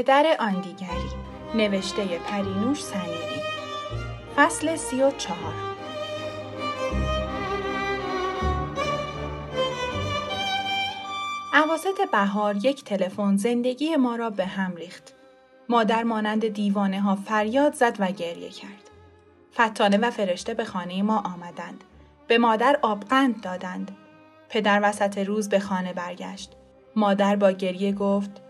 پدر آن دیگری نوشته پرینوش سنیری فصل سی و چهار اواسط بهار یک تلفن زندگی ما را به هم ریخت. مادر مانند دیوانه ها فریاد زد و گریه کرد. فتانه و فرشته به خانه ما آمدند. به مادر آبقند دادند. پدر وسط روز به خانه برگشت. مادر با گریه گفت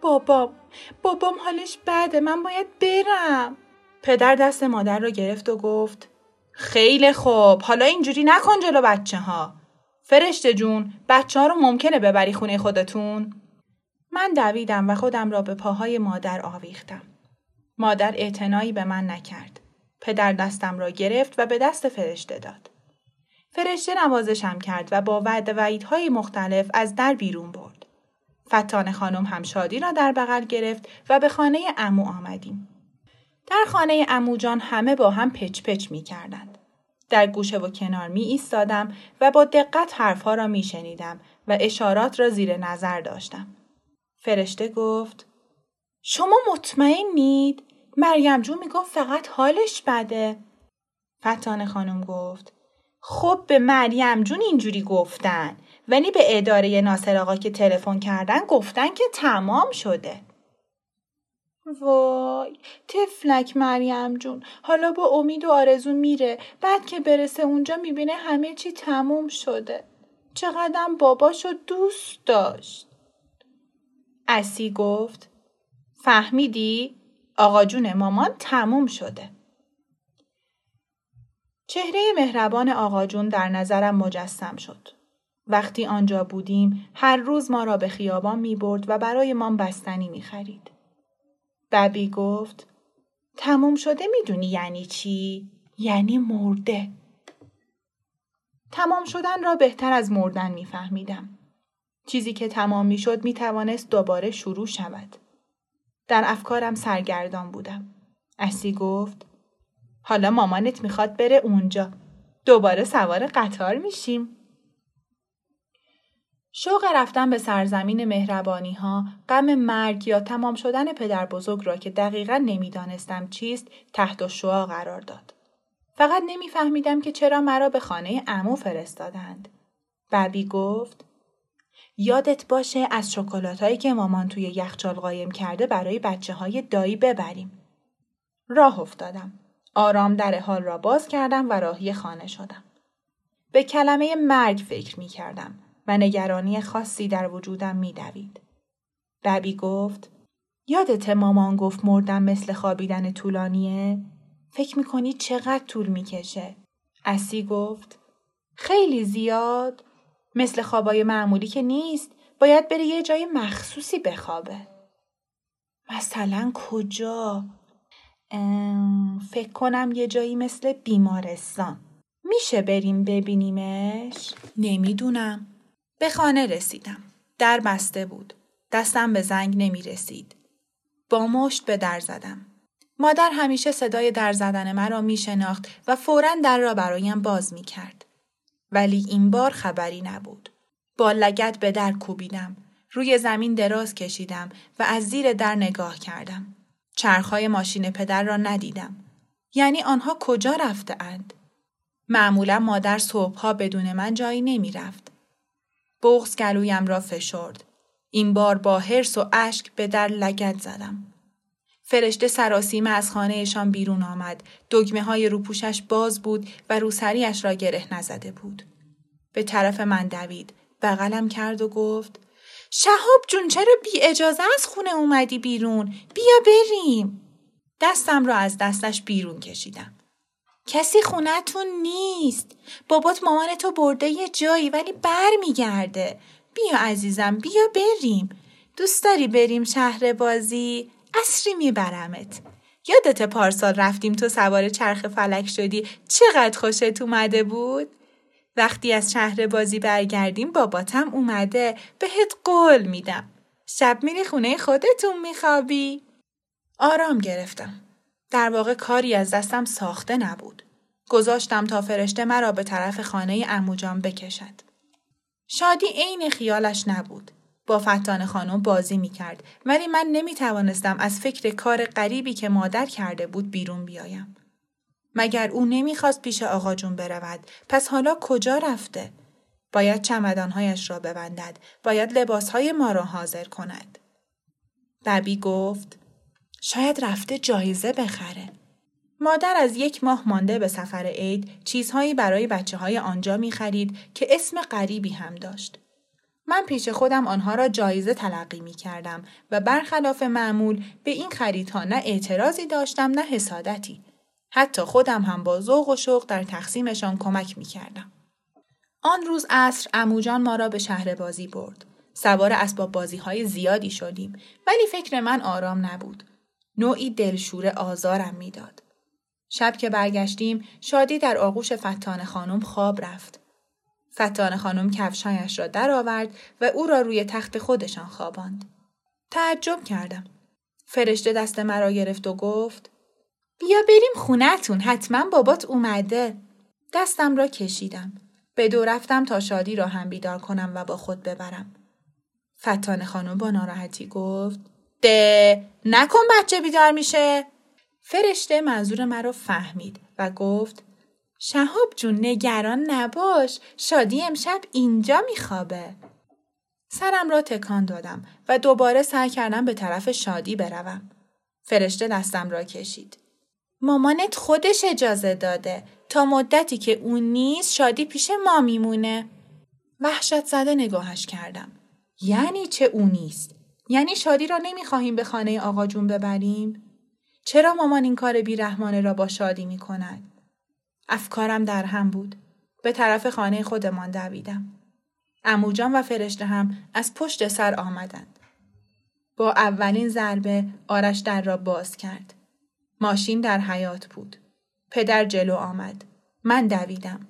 بابام بابام حالش بده من باید برم. پدر دست مادر را گرفت و گفت خیلی خوب حالا اینجوری نکن جلو بچه ها. فرشته جون بچه ها رو ممکنه ببری خونه خودتون؟ من دویدم و خودم را به پاهای مادر آویختم. مادر اعتنایی به من نکرد. پدر دستم را گرفت و به دست فرشته داد. فرشته نوازشم کرد و با وعد وعیدهای مختلف از در بیرون برد. فتان خانم هم شادی را در بغل گرفت و به خانه امو آمدیم. در خانه امو جان همه با هم پچ پچ می کردند. در گوشه و کنار می ایستادم و با دقت حرفها را می شنیدم و اشارات را زیر نظر داشتم. فرشته گفت شما مطمئنید؟ مریم جون می گفت فقط حالش بده. فتان خانم گفت خب به مریم جون اینجوری گفتن ولی به اداره ناصر آقا که تلفن کردن گفتن که تمام شده. وای تفلک مریم جون حالا با امید و آرزو میره بعد که برسه اونجا می‌بینه همه چی تموم شده چقدرم باباشو دوست داشت اسی گفت فهمیدی؟ آقا جون مامان تموم شده چهره مهربان آقا جون در نظرم مجسم شد. وقتی آنجا بودیم هر روز ما را به خیابان می برد و برای ما بستنی می خرید. ببی گفت تموم شده می‌دونی یعنی چی؟ یعنی مرده. تمام شدن را بهتر از مردن میفهمیدم. چیزی که تمام می‌شد می توانست دوباره شروع شود. در افکارم سرگردان بودم. اسی گفت حالا مامانت می‌خواد بره اونجا. دوباره سوار قطار میشیم. شوق رفتن به سرزمین مهربانی ها، غم مرگ یا تمام شدن پدر بزرگ را که دقیقا نمی‌دانستم چیست تحت شعا قرار داد. فقط نمیفهمیدم که چرا مرا به خانه امو فرستادند. ببی گفت یادت باشه از شکلات هایی که مامان توی یخچال قایم کرده برای بچه های دایی ببریم. راه افتادم. آرام در حال را باز کردم و راهی خانه شدم. به کلمه مرگ فکر می کردم. نگرانی خاصی در وجودم میدوید. ببی گفت یادت مامان گفت مردم مثل خوابیدن طولانیه؟ فکر می‌کنی چقدر طول می‌کشه؟ اسی گفت خیلی زیاد مثل خوابای معمولی که نیست باید بره یه جای مخصوصی بخوابه مثلا کجا؟ فکر کنم یه جایی مثل بیمارستان میشه بریم ببینیمش؟ نمی‌دونم به خانه رسیدم. در بسته بود. دستم به زنگ نمی رسید. با مشت به در زدم. مادر همیشه صدای در زدن مرا می شناخت و فورا در را برایم باز می کرد. ولی این بار خبری نبود. با لگت به در کوبیدم. روی زمین دراز کشیدم و از زیر در نگاه کردم. چرخهای ماشین پدر را ندیدم. یعنی آنها کجا رفته اند؟ معمولا مادر صبحها بدون من جایی نمی رفت. بغز گلویم را فشرد. این بار با حرس و اشک به در لگت زدم. فرشته سراسیمه از خانهشان بیرون آمد. دگمه های روپوشش باز بود و روسریش را گره نزده بود. به طرف من دوید. بغلم کرد و گفت شهاب جون چرا بی اجازه از خونه اومدی بیرون؟ بیا بریم. دستم را از دستش بیرون کشیدم. کسی خونتون نیست. بابات مامان تو برده یه جایی ولی بر میگرده. بیا عزیزم بیا بریم. دوست داری بریم شهر بازی؟ اصری میبرمت. یادت پارسال رفتیم تو سوار چرخ فلک شدی چقدر خوشت اومده بود؟ وقتی از شهر بازی برگردیم باباتم اومده بهت قول میدم. شب میری خونه خودتون میخوابی؟ آرام گرفتم. در واقع کاری از دستم ساخته نبود. گذاشتم تا فرشته مرا به طرف خانه اموجان بکشد. شادی عین خیالش نبود. با فتان خانم بازی می کرد ولی من نمی توانستم از فکر کار غریبی که مادر کرده بود بیرون بیایم. مگر او نمی‌خواست پیش آقا جون برود پس حالا کجا رفته؟ باید چمدانهایش را ببندد باید لباسهای ما را حاضر کند. ببی گفت شاید رفته جایزه بخره. مادر از یک ماه مانده به سفر عید چیزهایی برای بچه های آنجا می خرید که اسم غریبی هم داشت. من پیش خودم آنها را جایزه تلقی می کردم و برخلاف معمول به این خریدها نه اعتراضی داشتم نه حسادتی. حتی خودم هم با ذوق و شوق در تقسیمشان کمک می کردم. آن روز عصر اموجان ما را به شهر بازی برد. سوار اسباب بازی های زیادی شدیم ولی فکر من آرام نبود. نوعی دلشور آزارم می‌داد. شب که برگشتیم شادی در آغوش فتان خانم خواب رفت. فتان خانم کفشایش را درآورد و او را روی تخت خودشان خواباند. تعجب کردم. فرشته دست مرا گرفت و گفت بیا بریم خونتون حتما بابات اومده. دستم را کشیدم. به دو رفتم تا شادی را هم بیدار کنم و با خود ببرم. فتان خانم با ناراحتی گفت ده. نکن بچه بیدار میشه. فرشته منظور مرا فهمید و گفت شهاب جون نگران نباش. شادی امشب اینجا میخوابه. سرم را تکان دادم و دوباره سعی کردم به طرف شادی بروم. فرشته دستم را کشید. مامانت خودش اجازه داده. تا مدتی که اون نیست شادی پیش ما میمونه. وحشت زده نگاهش کردم. یعنی چه اون نیست یعنی شادی را نمی‌خواهیم به خانه آقا جون ببریم چرا مامان این کار بیرحمانه را با شادی می کند؟ افکارم در هم بود. به طرف خانه خودمان دویدم. اموجان و فرشته هم از پشت سر آمدند. با اولین ضربه آرش در را باز کرد. ماشین در حیات بود. پدر جلو آمد. من دویدم.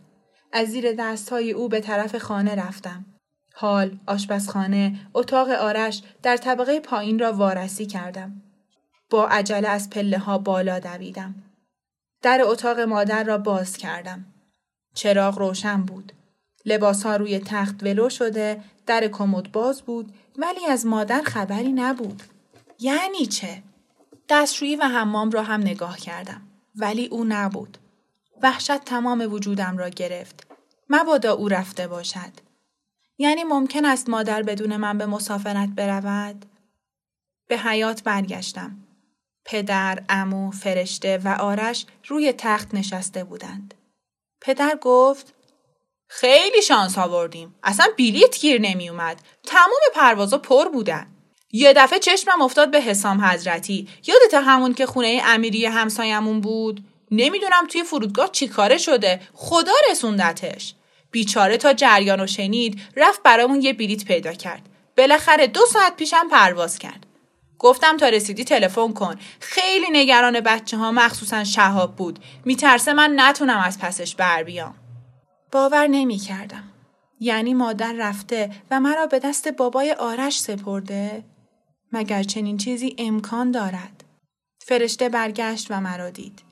از زیر دستهای او به طرف خانه رفتم. حال، آشپزخانه، اتاق آرش در طبقه پایین را وارسی کردم. با عجله از پله ها بالا دویدم. در اتاق مادر را باز کردم. چراغ روشن بود. لباس ها روی تخت ولو شده، در کمد باز بود ولی از مادر خبری نبود. یعنی چه؟ دستشویی و حمام را هم نگاه کردم. ولی او نبود. وحشت تمام وجودم را گرفت. مبادا او رفته باشد. یعنی ممکن است مادر بدون من به مسافرت برود؟ به حیات برگشتم. پدر، امو، فرشته و آرش روی تخت نشسته بودند. پدر گفت خیلی شانس آوردیم. اصلا بلیت گیر نمی اومد. تمام پروازا پر بودن. یه دفعه چشمم افتاد به حسام حضرتی. یادت همون که خونه امیری همسایمون بود؟ نمی‌دونم توی فرودگاه چی کاره شده. خدا رسوندتش. بیچاره تا جریان و شنید رفت برامون یه بلیت پیدا کرد. بالاخره دو ساعت پیشم پرواز کرد. گفتم تا رسیدی تلفن کن خیلی نگران بچه ها مخصوصا شهاب بود میترسه من نتونم از پسش بر بیام باور نمی کردم. یعنی مادر رفته و مرا به دست بابای آرش سپرده مگر چنین چیزی امکان دارد فرشته برگشت و مرا دید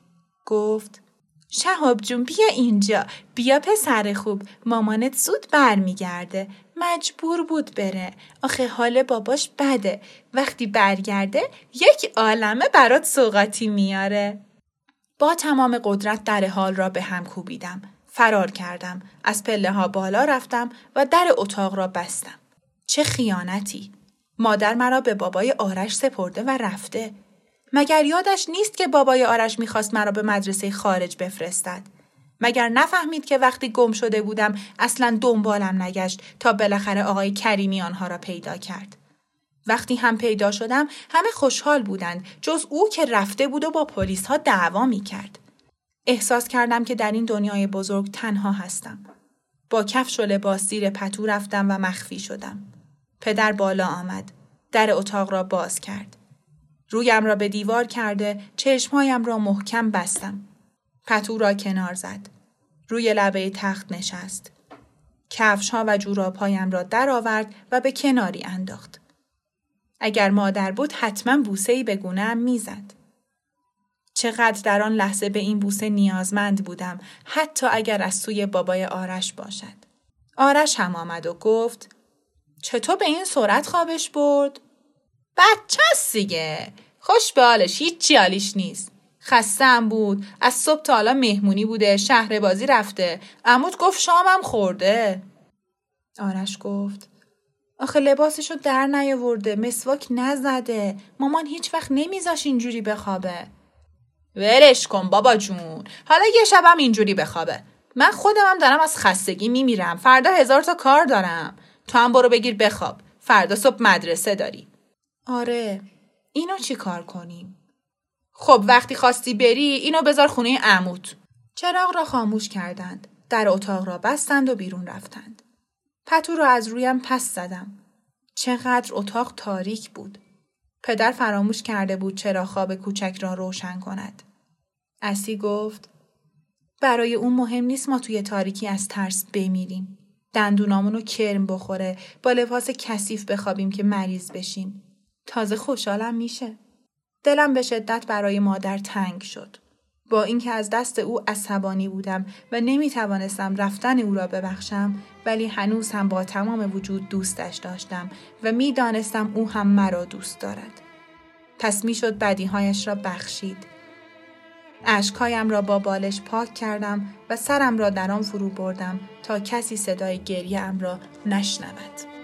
گفت شهاب جون بیا اینجا. بیا پسر خوب. مامانت زود برمیگرده. مجبور بود بره. آخه حال باباش بده. وقتی برگرده یک عالمه برات سوقاتی میاره. با تمام قدرت در حال را به هم کوبیدم. فرار کردم. از پله ها بالا رفتم و در اتاق را بستم. چه خیانتی. مادر مرا به بابای آرش سپرده و رفته. مگر یادش نیست که بابای آرش می‌خواست مرا به مدرسه خارج بفرستد مگر نفهمید که وقتی گم شده بودم اصلا دنبالم نگشت تا بالاخره آقای کریمی آنها را پیدا کرد وقتی هم پیدا شدم همه خوشحال بودند جز او که رفته بود و با پلیس ها دعوا می کرد. احساس کردم که در این دنیای بزرگ تنها هستم. با کفش و لباس زیر پتو رفتم و مخفی شدم. پدر بالا آمد. در اتاق را باز کرد. رویم را به دیوار کرده چشمهایم را محکم بستم. پتو را کنار زد. روی لبه تخت نشست. کفش ها و جورابهایم را درآورد و به کناری انداخت. اگر مادر بود حتما بوسه ای به گونه‌ام می‌زد. چقدر در آن لحظه به این بوسه نیازمند بودم حتی اگر از سوی بابای آرش باشد. آرش هم آمد و گفت چطور به این سرعت خوابش برد؟ بچه دیگه. خوش به حالش هیچی حالیش نیست. خستم بود. از صبح تا حالا مهمونی بوده. شهر بازی رفته. عمود گفت شامم خورده. آرش گفت آخه لباسشو در نیاورده مسواک نزده مامان هیچ وقت نمیذاش اینجوری بخوابه ولش کن بابا جون حالا یه شبم اینجوری بخوابه من خودم هم دارم از خستگی میمیرم فردا هزار تا کار دارم تو هم برو بگیر بخواب فردا صبح مدرسه داری آره اینو چی کار کنیم خب وقتی خواستی بری اینو بذار خونه عموت چراغ را خاموش کردند در اتاق را بستند و بیرون رفتند پتو را از رویم پس زدم. چقدر اتاق تاریک بود. پدر فراموش کرده بود چرا خواب کوچک را روشن کند. اسی گفت برای اون مهم نیست ما توی تاریکی از ترس بمیریم. دندونامون رو کرم بخوره با لباس کثیف بخوابیم که مریض بشیم. تازه خوشحالم میشه. دلم به شدت برای مادر تنگ شد. با اینکه از دست او عصبانی بودم و نمی توانستم رفتن او را ببخشم ولی هنوز هم با تمام وجود دوستش داشتم و می دانستم او هم مرا دوست دارد. پس می شد بدیهایش را بخشید. اشکهایم را با بالش پاک کردم و سرم را در آن فرو بردم تا کسی صدای گریه را نشنود.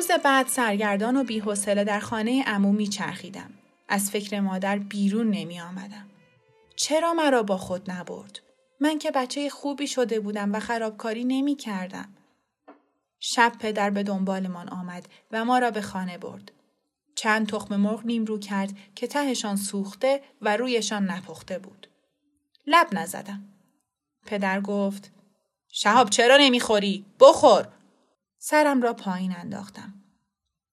روز بعد سرگردان و بیحوصله در خانه عمو میچرخیدم. از فکر مادر بیرون نمی آمدم. چرا مرا با خود نبرد؟ من که بچه خوبی شده بودم و خرابکاری نمی کردم. شب پدر به دنبالمان آمد و ما را به خانه برد. چند تخم مرغ نیم رو کرد که تهشان سوخته و رویشان نپخته بود. لب نزدم. پدر گفت شهاب چرا نمی‌خوری؟ بخور سرم را پایین انداختم.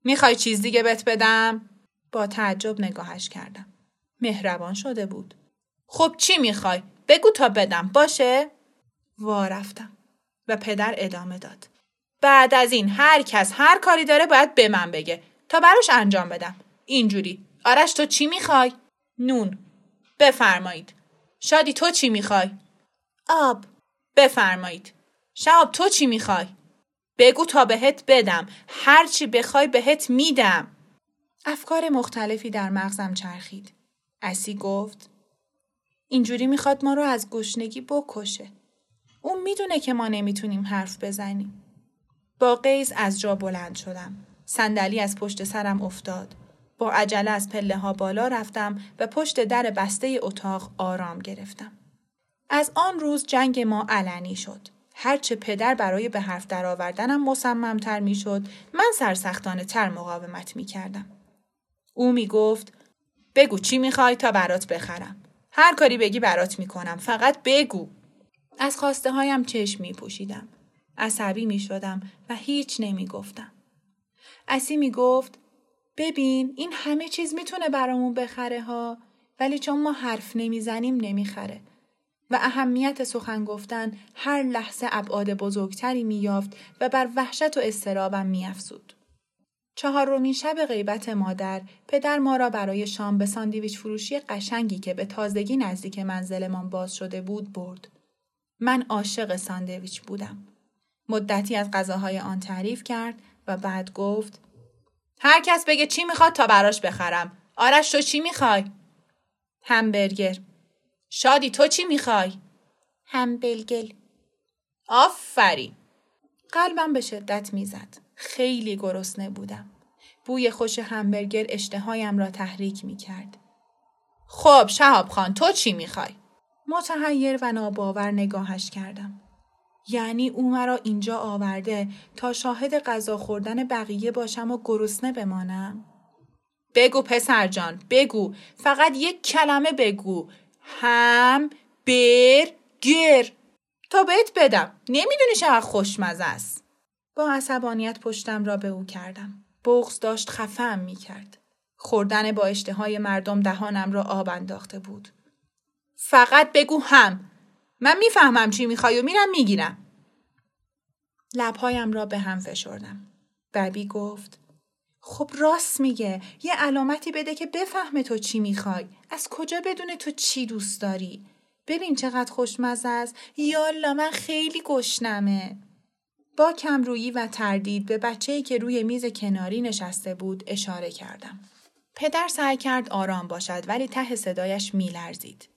می‌خوای چیز دیگه بهت بدم؟ با تعجب نگاهش کردم. مهربان شده بود. خب چی می‌خوای؟ بگو تا بدم باشه؟ وا رفتم و پدر ادامه داد. بعد از این هر کس هر کاری داره باید به من بگه تا براش انجام بدم. اینجوری. آرش تو چی می‌خوای؟ نون. بفرمایید. شادی تو چی می‌خوای؟ آب. بفرمایید. شهاب تو چی می‌خوای؟ بگو تا بهت بدم. هرچی بخوای بهت میدم. افکار مختلفی در مغزم چرخید. اسی گفت اینجوری می‌خواد ما رو از گشنگی بکشه. اون می‌دونه که ما نمی‌تونیم حرف بزنیم. با قیز از جا بلند شدم. صندلی از پشت سرم افتاد. با عجله از پله ها بالا رفتم و پشت در بسته اتاق آرام گرفتم. از آن روز جنگ ما علنی شد. هرچه پدر برای به حرف درآوردنم مصممتر می‌شد من سرسختانه تر مقاومت می کردم. او می گفت بگو چی می‌خوای تا برات بخرم. هر کاری بگی برات می‌کنم فقط بگو. از خواسته هایم چشم می پوشیدم. عصبی می شدم و هیچ نمی گفتم. اسی می ببین این همه چیز می‌تونه برامون بخره ها ولی چون ما حرف نمی‌زنیم نمی‌خره. و اهمیت سخن گفتن هر لحظه ابعاد بزرگتری میافت و بر وحشت و استرابم میافزود. چهارمین شب غیبت مادر پدر ما را برای شام به ساندویچ فروشی قشنگی که به تازگی نزدیک منزلمان باز شده بود برد. من عاشق ساندویچ بودم. مدتی از غذاهای آن تعریف کرد و بعد گفت هر کس بگه چی می‌خواد تا براش بخرم. آرش تو چی می‌خوای؟ همبرگر. شادی تو چی می‌خوای؟ همبلگل. آفرین. قلبم به شدت می‌زد. خیلی گرسنه بودم. بوی خوش همبرگر اشتهایم را تحریک می‌کرد. خب شهاب خان تو چی می‌خوای؟ متحیر و ناباور نگاهش کردم. یعنی او مرا اینجا آورده تا شاهد غذا خوردن بقیه باشم و گرسنه بمانم؟ بگو پسر جان بگو فقط یک کلمه بگو هم بر گر تا بهت بدم نمی‌دونی چقدر خوشمزه است با عصبانیت پشتم را به او کردم بغز داشت خفم می کرد. خوردن با اشتهای مردم دهانم را آب انداخته بود. فقط بگو هم. من می‌فهمم چی می‌خوای و میرم می‌گیرم. لبهایم را به هم فشردم. ببی گفت خب راست میگه یه علامتی بده که بفهمه تو چی می‌خوای از کجا بدونه تو چی دوست داری ببین چقدر خوشمزه است یالا من خیلی گشنمه با کمرویی و تردید به بچه‌ای که روی میز کناری نشسته بود اشاره کردم. پدر سعی کرد آرام باشد ولی ته صدایش میلرزید.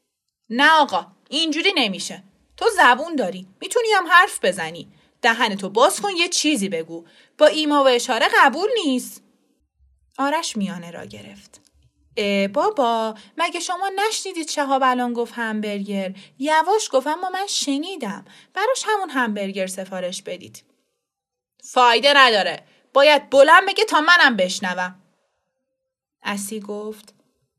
نه آقا اینجوری نمیشه. تو زبون داری. می‌تونی هم حرف بزنی. دهنتو باز کن یه چیزی بگو. با ایما و اشاره قبول نیست. آرش میانه را گرفت. اه بابا مگه شما نشنیدید شهاب الان گفت همبرگر یواش گفت اما من شنیدم براش همون همبرگر سفارش بدید فایده نداره. باید بلند بگه تا منم بشنوم. اسی گفت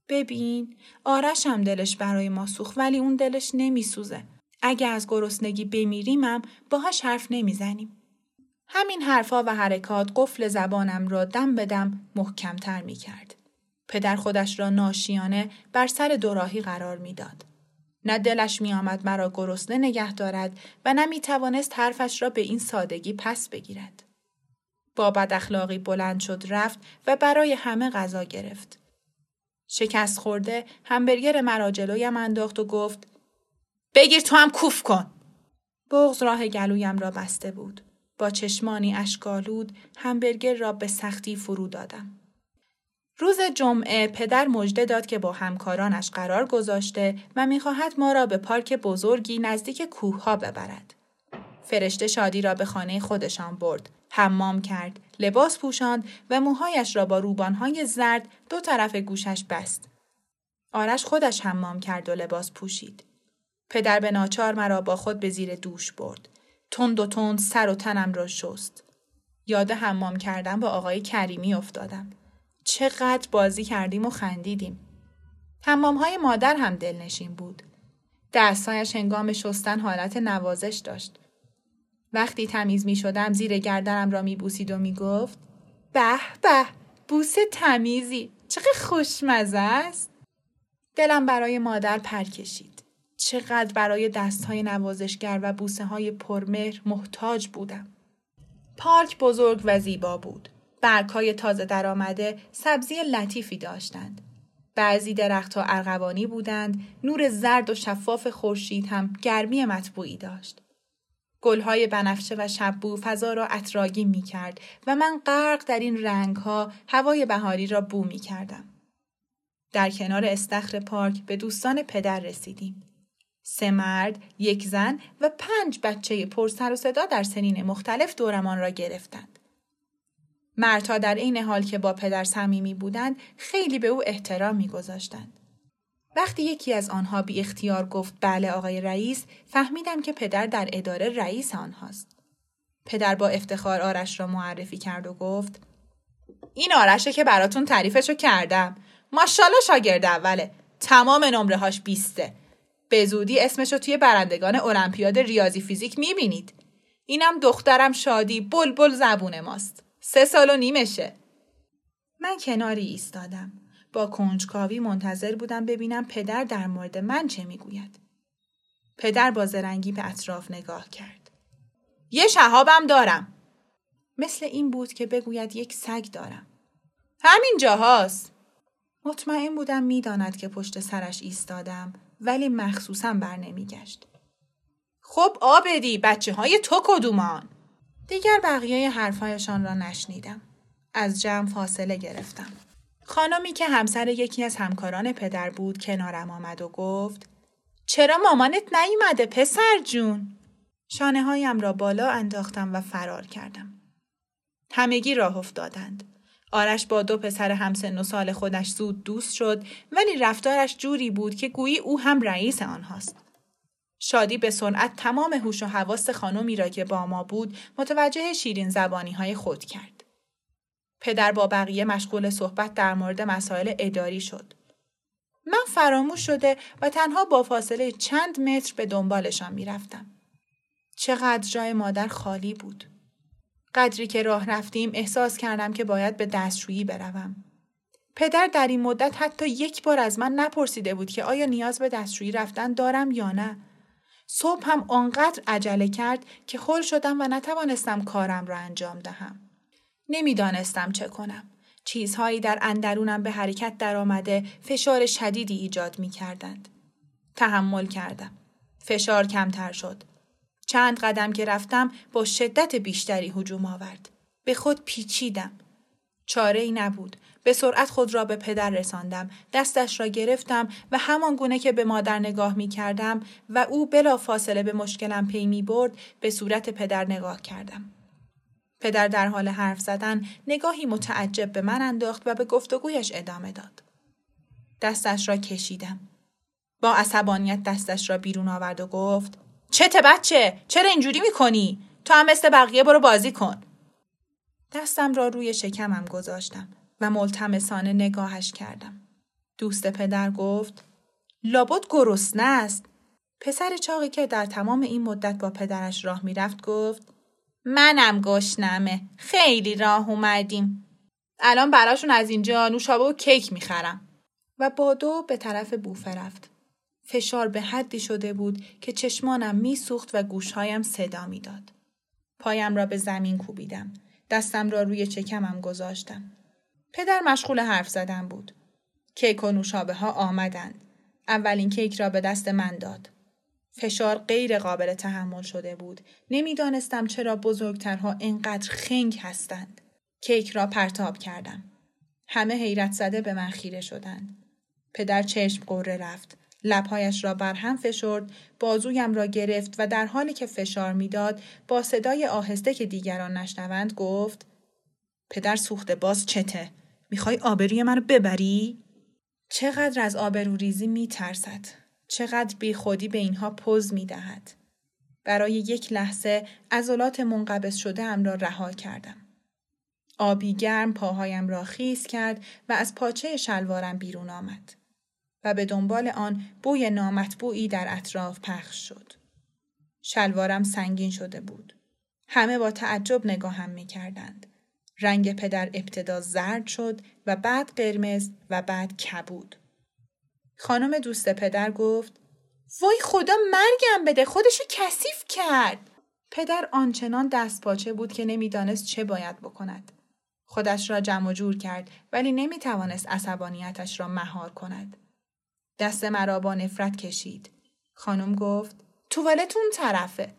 ببین آرش هم دلش برای ما سوخت ولی اون دلش نمیسوزه. اگه از گرسنگی بمیریمم باهاش حرف نمی‌زنیم. همین حرفا و حرکات قفل زبانم را دم به دم محکمتر می کرد. پدر خودش را ناشیانه بر سر دوراهی قرار می‌داد. نه دلش می آمد مرا گرسنه نگه دارد و نه می توانست حرفش را به این سادگی پس بگیرد. با بد اخلاقی بلند شد رفت و برای همه غذا گرفت. شکست خورده همبرگر مرا جلویم انداخت و گفت بگیر تو هم کوف کن. بغز راه گلویم را بسته بود. با چشمانی اشکالود همبرگر را به سختی فرو دادم. روز جمعه پدر مژده داد که با همکارانش قرار گذاشته و می‌خواهد ما را به پارک بزرگی نزدیک کوه ها ببرد. فرشته شادی را به خانه خودشان برد. حمام کرد، لباس پوشاند و موهایش را با روبانهای زرد دو طرف گوشش بست. آرش خودش حمام کرد و لباس پوشید. پدر به ناچار مرا با خود به زیر دوش برد. تند و تند سر و تنم را شست. یاد حمام کردن با آقای کریمی افتادم. چقدر بازی کردیم و خندیدیم. حمام های مادر هم دلنشین بود. دستایش هنگام شستن حالت نوازش داشت. وقتی تمیز می شدم زیر گردنم را می بوسید و می گفت به به بوس تمیزی چقدر خوشمزه است. دلم برای مادر پر کشید. چقدر برای دستهای نوازشگر و بوسه های پرمهر محتاج بودم. پارک بزرگ و زیبا بود. برگهای تازه درآمده سبزی لطیفی داشتند. بعضی درختها ارغوانی بودند، نور زرد و شفاف خورشید هم گرمی مطبوعی داشت. گلهای بنفشه و شببو فضا را اطراگی می کرد و من غرق در این رنگها هوای بهاری را بو می کردم. در کنار استخر پارک به دوستان پدر رسیدیم. سه مرد، یک زن و پنج بچه پر سر و صدا در سنین مختلف دورمان را گرفتند. مردها در این حال که با پدر صمیمی بودند خیلی به او احترام میگذاشتند وقتی یکی از آنها بی اختیار گفت بله آقای رئیس فهمیدم که پدر در اداره رئیس آنهاست. پدر با افتخار آرش را معرفی کرد و گفت این آرشه که براتون تعریفشو کردم. ماشاءالله شاگرد اوله. تمام نمره هاش بیسته. به زودی اسمشو توی برندگان المپیاد ریاضی فیزیک می‌بینید. اینم دخترم شادی بلبل زبون ماست. سه سال و نیمشه. من کناری ایستادم. با کنجکاوی منتظر بودم ببینم پدر در مورد من چه می‌گوید. پدر با زرنگی به اطراف نگاه کرد. یه شهابم دارم. مثل این بود که بگوید یک سگ دارم. همین جاهاست. مطمئن بودم می‌داند که پشت سرش ایستادم ولی مخصوصا بر نمیگشت. خب آبدی بچه های تو کدومان؟ دیگر بقیه حرفهایشان را نشنیدم. از جمع فاصله گرفتم. خانمی که همسر یکی از همکاران پدر بود کنارم آمد و گفت چرا مامانت نیومده پسر جون؟ شانه هایم را بالا انداختم و فرار کردم. همگی راه افتادند. آرش با دو پسر همسن و سال خودش زود دوست شد ولی رفتارش جوری بود که گویی او هم رئیس آنهاست. شادی به سرعت تمام هوش و حواس خانمی را که با ما بود متوجه شیرین زبانی های خود کرد. پدر با بقیه مشغول صحبت در مورد مسائل اداری شد. من فراموش شده و تنها با فاصله چند متر به دنبالشان می‌رفتم. چقدر جای مادر خالی بود. قدری که راه رفتیم احساس کردم که باید به دستشویی بروم. پدر در این مدت حتی یک بار از من نپرسیده بود که آیا نیاز به دستشویی رفتن دارم یا نه. صبح هم آنقدر عجله کرد که خل شدم و نتوانستم کارم را انجام دهم. نمی‌دانستم چه کنم. چیزهایی در اندرونم به حرکت درآمده فشار شدیدی ایجاد می کردند. تحمل کردم. فشار کمتر شد. چند قدم که رفتم با شدت بیشتری هجوم آورد. به خود پیچیدم. چاره ای نبود. به سرعت خود را به پدر رساندم. دستش را گرفتم و همان گونه که به مادر نگاه می کردم و او بلا فاصله به مشکلم پی می برد به صورت پدر نگاه کردم. پدر در حال حرف زدن نگاهی متعجب به من انداخت و به گفتگویش ادامه داد. دستش را کشیدم. با عصبانیت دستش را بیرون آورد و گفت چته بچه؟ چرا اینجوری می‌کنی؟ تو هم مثل بقیه برو بازی کن. دستم را روی شکمم گذاشتم و ملتمسانه نگاهش کردم. دوست پدر گفت لابد گرسنه است. پسر چاقی که در تمام این مدت با پدرش راه می‌رفت گفت منم گشنمه خیلی راه اومدیم الان براشون از اینجا نوشابه و کیک می‌خرم و با دو به طرف بوفه رفت فشار به حدی شده بود که چشمانم میسوخت و گوشهایم صدا می‌داد پایم را به زمین کوبیدم دستم را روی چکمم گذاشتم پدر مشغول حرف زدن بود کیک و نوشابه ها آمدند اولین کیک را به دست من داد فشار غیر قابل تحمل شده بود. نمی‌دانستم چرا بزرگترها اینقدر خنگ هستند. کیک را پرتاب کردم. همه حیرت زده به من خیره شدند. پدر چشم قره رفت. لبهایش را بر هم فشرد، بازویم را گرفت و در حالی که فشار می‌داد با صدای آهسته که دیگران نشنوند گفت پدر سوخته باز چته؟ می‌خوای آبروی منو ببری؟ چقدر از آبروریزی میترسد. چقدر بی خودی به اینها پوز می دهد. برای یک لحظه عضلات منقبض شده ام را رها کردم. آبی گرم پاهایم را خیز کرد و از پاچه شلوارم بیرون آمد و به دنبال آن بوی نامطبوعی در اطراف پخش شد. شلوارم سنگین شده بود. همه با تعجب نگاهم می کردند. رنگ پدر ابتدا زرد شد و بعد قرمز و بعد کبود. خانم دوست پدر گفت وای خدا مرگم بده خودشو کثیف کرد پدر آنچنان دست پاچه بود که نمی‌دانست چه باید بکند خودش را جمع جور کرد ولی نمی توانست عصبانیتش را مهار کند دست مرا با نفرت کشید خانم گفت توالتون طرفه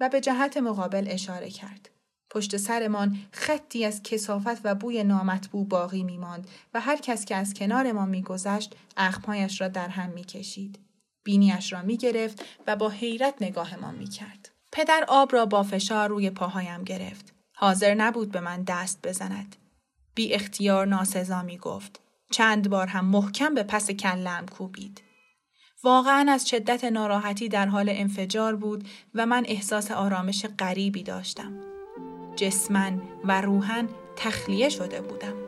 و به جهت مقابل اشاره کرد پشت سرمان خطی از کسافت و بوی نامطبوع باقی می ماند و هر کس که از کنار ما میگذشت اخمهایش را در هم می‌کشید. بینیش را می گرفت و با حیرت نگاه ما می کرد. پدر آب را با فشار روی پاهایم گرفت. حاضر نبود به من دست بزند. بی اختیار ناسزا می گفت. چند بار هم محکم به پس کلم کوبید. واقعا از شدت ناراحتی در حال انفجار بود و من احساس آرامش غریبی داشتم. جسمن و روحن تخلیه شده بودم.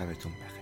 شبتون بخیر.